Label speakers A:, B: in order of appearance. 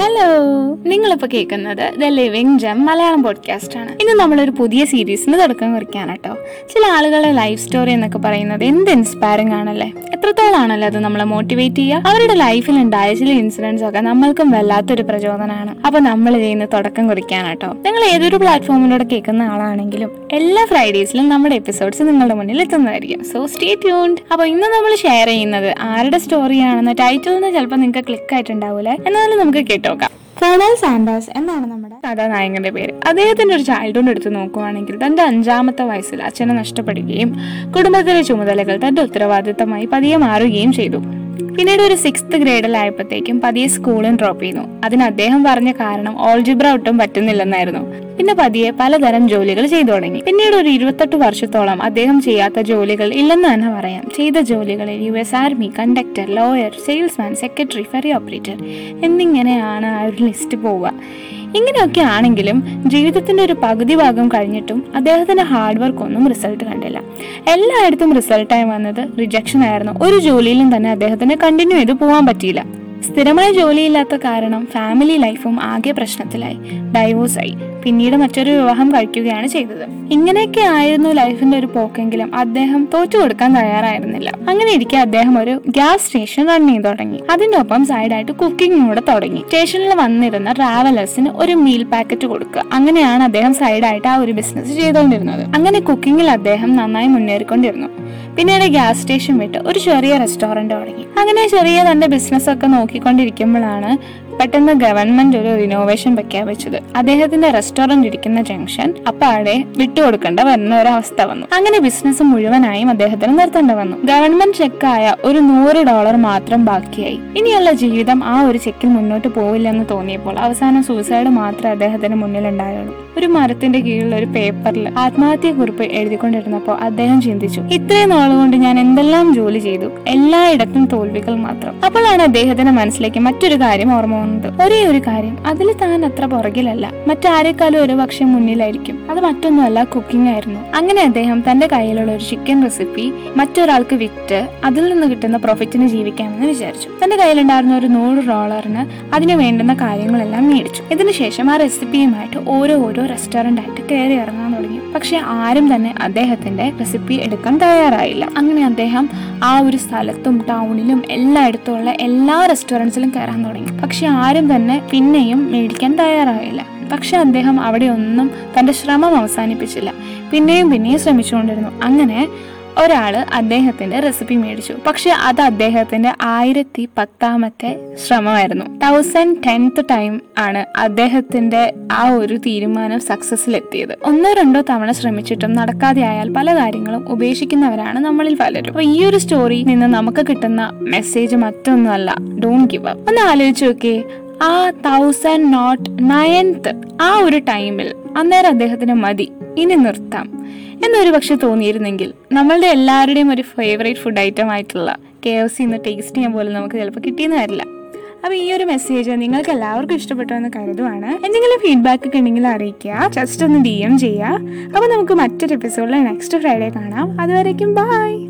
A: Hello നിങ്ങളിപ്പോൾ കേൾക്കുന്നത് the living jam Malayalam podcast ആണ്. ഇന്ന് നമ്മളൊരു പുതിയ സീരീസിന് തുടക്കം കുറിക്കാണ് കേട്ടോ. ചില ആളുകളുടെ ലൈഫ് സ്റ്റോറി എന്നൊക്കെ പറയുന്നത് എന്ത് ഇൻസ്പയറിംഗ് ആണല്ലേ? എത്രത്തോളാണല്ലോ അത് നമ്മളെ മോട്ടിവേറ്റ് ചെയ്യുക? അവരുടെ ലൈഫിൽ ഉണ്ടായ ചില ഇൻസിഡൻസ് ഒക്കെ നമ്മൾക്കും വല്ലാത്തൊരു പ്രചോദനമാണ്. അപ്പൊ നമ്മൾ ചെയ്യുന്ന തുടക്കം കുറിക്കാണ് കേട്ടോ. നിങ്ങൾ ഏതൊരു പ്ലാറ്റ്ഫോമിലൂടെ കേൾക്കുന്ന ആളാണെങ്കിലും എല്ലാ ഫ്രൈഡേസിലും നമ്മുടെ എപ്പിസോഡ്സ് നിങ്ങളുടെ മുന്നിൽ എത്തുന്നതായിരിക്കും. സോ സ്റ്റേ ട്യൂൺഡ് അപ്പൊ ഇന്ന് നമ്മൾ ഷെയർ ചെയ്യുന്നത് ആരുടെ സ്റ്റോറിയാണെന്ന് ടൈറ്റിൽ നിന്ന് ചിലപ്പോൾ നിങ്ങൾക്ക് ക്ലിക്ക് ആയിട്ടുണ്ടാവൂലേ. എന്നാലും നമുക്ക് കേട്ടോക്കാം കേണൽ സാൻഡേഴ്സ് എന്നാണ് നമ്മുടെ കഥാനായകന്റെ പേര്. അദ്ദേഹത്തിന്റെ ഒരു ചൈൽഡ്ഹുഡ് എടുത്ത് നോക്കുവാണെങ്കിൽ തന്റെ അഞ്ചാമത്തെ വയസ്സിൽ അച്ഛനെ നഷ്ടപ്പെടുകയും കുടുംബത്തിലെ ചുമതലകൾ തന്റെ ഉത്തരവാദിത്തമായി പതിയെ മാറുകയും ചെയ്തു. പിന്നീട് ഒരു സിക്സ്ത് ഗ്രേഡിലായപ്പോഴത്തേക്കും പതിയെ സ്കൂളും ഡ്രോപ്പ് ചെയ്തു അതിന് അദ്ദേഹം പറഞ്ഞ കാരണം ഓൾജിബ്ര ഒട്ടും പറ്റുന്നില്ലെന്നായിരുന്നു. പിന്നെ പതിയെ പലതരം ജോലികൾ ചെയ്തു തുടങ്ങി. പിന്നീട് ഒരു ഇരുപത്തെട്ട് വർഷത്തോളം അദ്ദേഹം ചെയ്യാത്ത ജോലികൾ ഇല്ലെന്ന് തന്നെ പറയാം. ചെയ്ത ജോലികളിൽ U S army conductor lawyer salesman secretary ferry operator എന്നിങ്ങനെയാണ് ആ ഒരു ലിസ്റ്റ് പോവുക. ഇങ്ങനെയൊക്കെ ആണെങ്കിലും ജീവിതത്തിന്റെ ഒരു പകുതി ഭാഗം കഴിഞ്ഞിട്ടും അദ്ദേഹത്തിന്റെ ഹാർഡ് വർക്ക് ഒന്നും റിസൾട്ട് കണ്ടില്ല. എല്ലായിടത്തും റിസൾട്ടായി വന്നത് റിജക്ഷൻ ആയിരുന്നു. ഒരു ജോലിയിലും തന്നെ അദ്ദേഹത്തിന് കണ്ടിന്യൂ ചെയ്ത് പോകാൻ പറ്റിയില്ല. സ്ഥിരമായ ജോലിയില്ലാത്ത കാരണം ഫാമിലി ലൈഫും ആകെ പ്രശ്നത്തിലായി. ഡൈവോഴ്സായി പിന്നീട് മറ്റൊരു വിവാഹം കഴിക്കുകയാണ് ചെയ്തത്. ഇങ്ങനെയൊക്കെ ആയിരുന്നു ലൈഫിന്റെ ഒരു പോക്കെങ്കിലും അദ്ദേഹം തോറ്റു കൊടുക്കാൻ തയ്യാറായിരുന്നില്ല. അങ്ങനെ ഇരിക്കെ അദ്ദേഹം ഒരു ഗ്യാസ് സ്റ്റേഷൻ റൺ ചെയ്ത് തുടങ്ങി. അതിന്റെ ഒപ്പം സൈഡായിട്ട് കുക്കിംഗ് കൂടെ തുടങ്ങി. സ്റ്റേഷനിൽ വന്നിരുന്ന ട്രാവലേഴ്സിന് ഒരു മീൽ പാക്കറ്റ് കൊടുക്കുക. അങ്ങനെയാണ് അദ്ദേഹം സൈഡായിട്ട് ആ ഒരു ബിസിനസ് ചെയ്തുകൊണ്ടിരുന്നത് അങ്ങനെ കുക്കിങ്ങിൽ അദ്ദേഹം നന്നായി മുന്നേറിക്കൊണ്ടിരുന്നു. പിന്നീട് ഗ്യാസ് സ്റ്റേഷൻ വിട്ട് ഒരു ചെറിയ റെസ്റ്റോറന്റ് തുടങ്ങി. അങ്ങനെ ചെറിയ തന്റെ ബിസിനസ് ഒക്കെ നോക്കിക്കൊണ്ടിരിക്കുമ്പോഴാണ് പെട്ടെന്ന് ഗവൺമെന്റ് ഒരു റിനോവേഷൻ പ്രഖ്യാപിച്ചത്. അദ്ദേഹത്തിന്റെ റെസ്റ്റോറന്റ് ഇരിക്കുന്ന ജംഗ്ഷൻ അപ്പാടെ വിട്ടുകൊടുക്കേണ്ട വരുന്ന ഒരു അവസ്ഥ വന്നു. അങ്ങനെ ബിസിനസ് മുഴുവനായും അദ്ദേഹത്തിന് നിർത്തേണ്ടി വന്നു. ഗവൺമെന്റ് ചെക്കായ ഒരു നൂറ് ഡോളർ മാത്രം ബാക്കിയായി. ഇനിയുള്ള ജീവിതം ആ ഒരു ചെക്കിൽ മുന്നോട്ട് പോവില്ലെന്ന് തോന്നിയപ്പോൾ അവസാനം സൂസൈഡ് മാത്രമേ അദ്ദേഹത്തിന് മുന്നിൽ ഉണ്ടായുള്ളൂ ഒരു മരത്തിന്റെ കീഴിൽ ഒരു പേപ്പറിൽ ആത്മഹത്യ കുറിപ്പ് എഴുതിക്കൊണ്ടിരുന്നപ്പോൾ അദ്ദേഹം ചിന്തിച്ചു ഇത്രയും നാളുകൊണ്ട് ഞാൻ എന്തെല്ലാം ജോലി ചെയ്തു? എല്ലായിടത്തും തോൽവികൾ മാത്രം. അപ്പോഴാണ് അദ്ദേഹത്തിന്റെ മനസ്സിലേക്ക് മറ്റൊരു കാര്യം ഓർമ്മ വന്നത് ഒരേ ഒരു കാര്യം അതിൽ താൻ അത്ര പുറകിലല്ല. മറ്റാരെക്കാളും ഒരു പക്ഷെ മുന്നിലായിരിക്കും. അത് മറ്റൊന്നുമല്ല കുക്കിംഗ് ആയിരുന്നു. അങ്ങനെ അദ്ദേഹം തന്റെ കയ്യിലുള്ള ഒരു ചിക്കൻ റെസിപ്പി മറ്റൊരാൾക്ക് വിറ്റ് അതിൽ നിന്ന് കിട്ടുന്ന പ്രോഫിറ്റിന് ജീവിക്കാമെന്ന് വിചാരിച്ചു. തന്റെ കയ്യിലുണ്ടായിരുന്ന ഒരു നൂറ് ഡോളറിന് അതിന് വേണ്ടുന്ന കാര്യങ്ങളെല്ലാം മേടിച്ചു. ഇതിനുശേഷം ആ റെസിപ്പിയുമായിട്ട് ഓരോ ഓരോ റെസ്റ്റോറന്റ് ആയിട്ട് കയറി ഇറങ്ങാൻ തുടങ്ങി. പക്ഷെ ആരും തന്നെ അദ്ദേഹത്തിന്റെ റെസിപ്പി എടുക്കാൻ തയ്യാറായില്ല. അങ്ങനെ അദ്ദേഹം ആ ഒരു സ്ഥലത്തും ടൗണിലും എല്ലായിടത്തും ഉള്ള എല്ലാ റെസ്റ്റോറന്റ്സിലും കയറാൻ തുടങ്ങി. പക്ഷെ ആരും തന്നെ പിന്നെയും മേടിക്കാൻ തയ്യാറായില്ല. പക്ഷെ അദ്ദേഹം അവിടെ ഒന്നും തന്റെ ശ്രമം അവസാനിപ്പിച്ചില്ല. പിന്നെയും പിന്നെയും ശ്രമിച്ചുകൊണ്ടിരുന്നു. അങ്ങനെ ഒരാൾ അദ്ദേഹത്തിന്റെ റെസിപ്പി മേടിച്ചു. പക്ഷെ അത് അദ്ദേഹത്തിന്റെ ആയിരത്തി പത്താമത്തെ ശ്രമമായിരുന്നു. തൗസൻഡ് ടെൻത്ത് ടൈം ആണ് അദ്ദേഹത്തിന്റെ ആ ഒരു തീരുമാനം സക്സസിലെത്തിയത് ഒന്നോ രണ്ടോ തവണ ശ്രമിച്ചിട്ടും നടക്കാതെ ആയാൽ പല കാര്യങ്ങളും ഉപേക്ഷിക്കുന്നവരാണ് നമ്മളിൽ പലരും. അപ്പൊ ഈ ഒരു സ്റ്റോറിയിൽ നിന്ന് നമുക്ക് കിട്ടുന്ന മെസ്സേജ് മറ്റൊന്നുമല്ല. ഡോൺ ഗിവ് അപ്പ് ഒന്ന് ആലോചിച്ച് നോക്കേ ആ തൗസൻഡ് നോട്ട് നയൻത്ത് ആ ഒരു ടൈമിൽ അന്നേരം അദ്ദേഹത്തിന് മതി. ഇനി നിർത്താം. എന്നൊരു പക്ഷെ തോന്നിയിരുന്നെങ്കിൽ നമ്മളുടെ എല്ലാവരുടെയും ഒരു ഫേവറേറ്റ് ഫുഡ് ഐറ്റം ആയിട്ടുള്ള കെ എഫ് സി ഇന്ന് ടേസ്റ്റ് ചെയ്യാൻ പോലും നമുക്ക് ചിലപ്പോൾ കിട്ടിയെന്ന് വരില്ല. അപ്പോൾ ഈ ഒരു മെസ്സേജ് നിങ്ങൾക്ക് എല്ലാവർക്കും ഇഷ്ടപ്പെട്ടോ എന്ന് കരുതുവാണ്. എന്തെങ്കിലും ഫീഡ്ബാക്ക് ഒക്കെ ഉണ്ടെങ്കിൽ അറിയിക്കുക. ജസ്റ്റ് ഒന്ന് ഡി എം ചെയ്യുക. അപ്പോൾ നമുക്ക് മറ്റൊരു എപ്പിസോഡിൽ നെക്സ്റ്റ് ഫ്രൈഡേ കാണാം. അതുവരേക്കും ബൈ